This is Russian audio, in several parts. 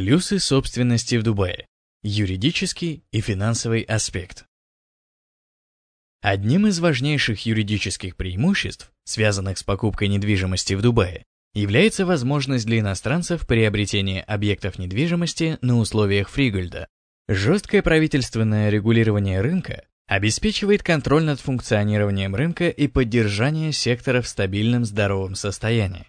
Плюсы собственности в Дубае. Юридический и финансовый аспект. Одним из важнейших юридических преимуществ, связанных с покупкой недвижимости в Дубае, является возможность для иностранцев приобретения объектов недвижимости на условиях Фригольда. Жесткое правительственное регулирование рынка обеспечивает контроль над функционированием рынка и поддержание сектора в стабильном здоровом состоянии.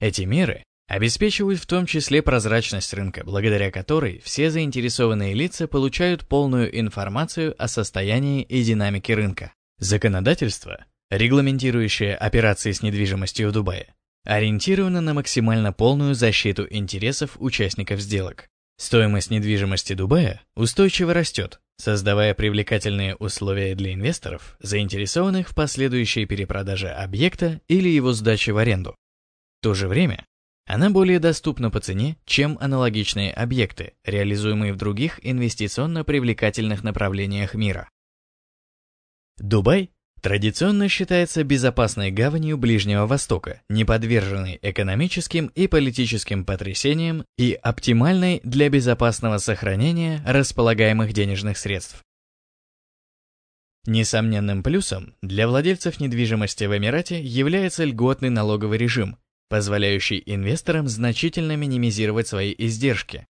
Эти меры обеспечивают в том числе прозрачность рынка, благодаря которой все заинтересованные лица получают полную информацию о состоянии и динамике рынка. Законодательство, регламентирующее операции с недвижимостью в Дубае, ориентировано на максимально полную защиту интересов участников сделок. Стоимость недвижимости Дубая устойчиво растет, создавая привлекательные условия для инвесторов, заинтересованных в последующей перепродаже объекта или его сдаче в аренду. В то же время она более доступна по цене, чем аналогичные объекты, реализуемые в других инвестиционно привлекательных направлениях мира. Дубай традиционно считается безопасной гаванью Ближнего Востока, не подверженной экономическим и политическим потрясениям и оптимальной для безопасного сохранения располагаемых денежных средств. Несомненным плюсом для владельцев недвижимости в Эмирате является льготный налоговый режим, позволяющий инвесторам значительно минимизировать свои издержки,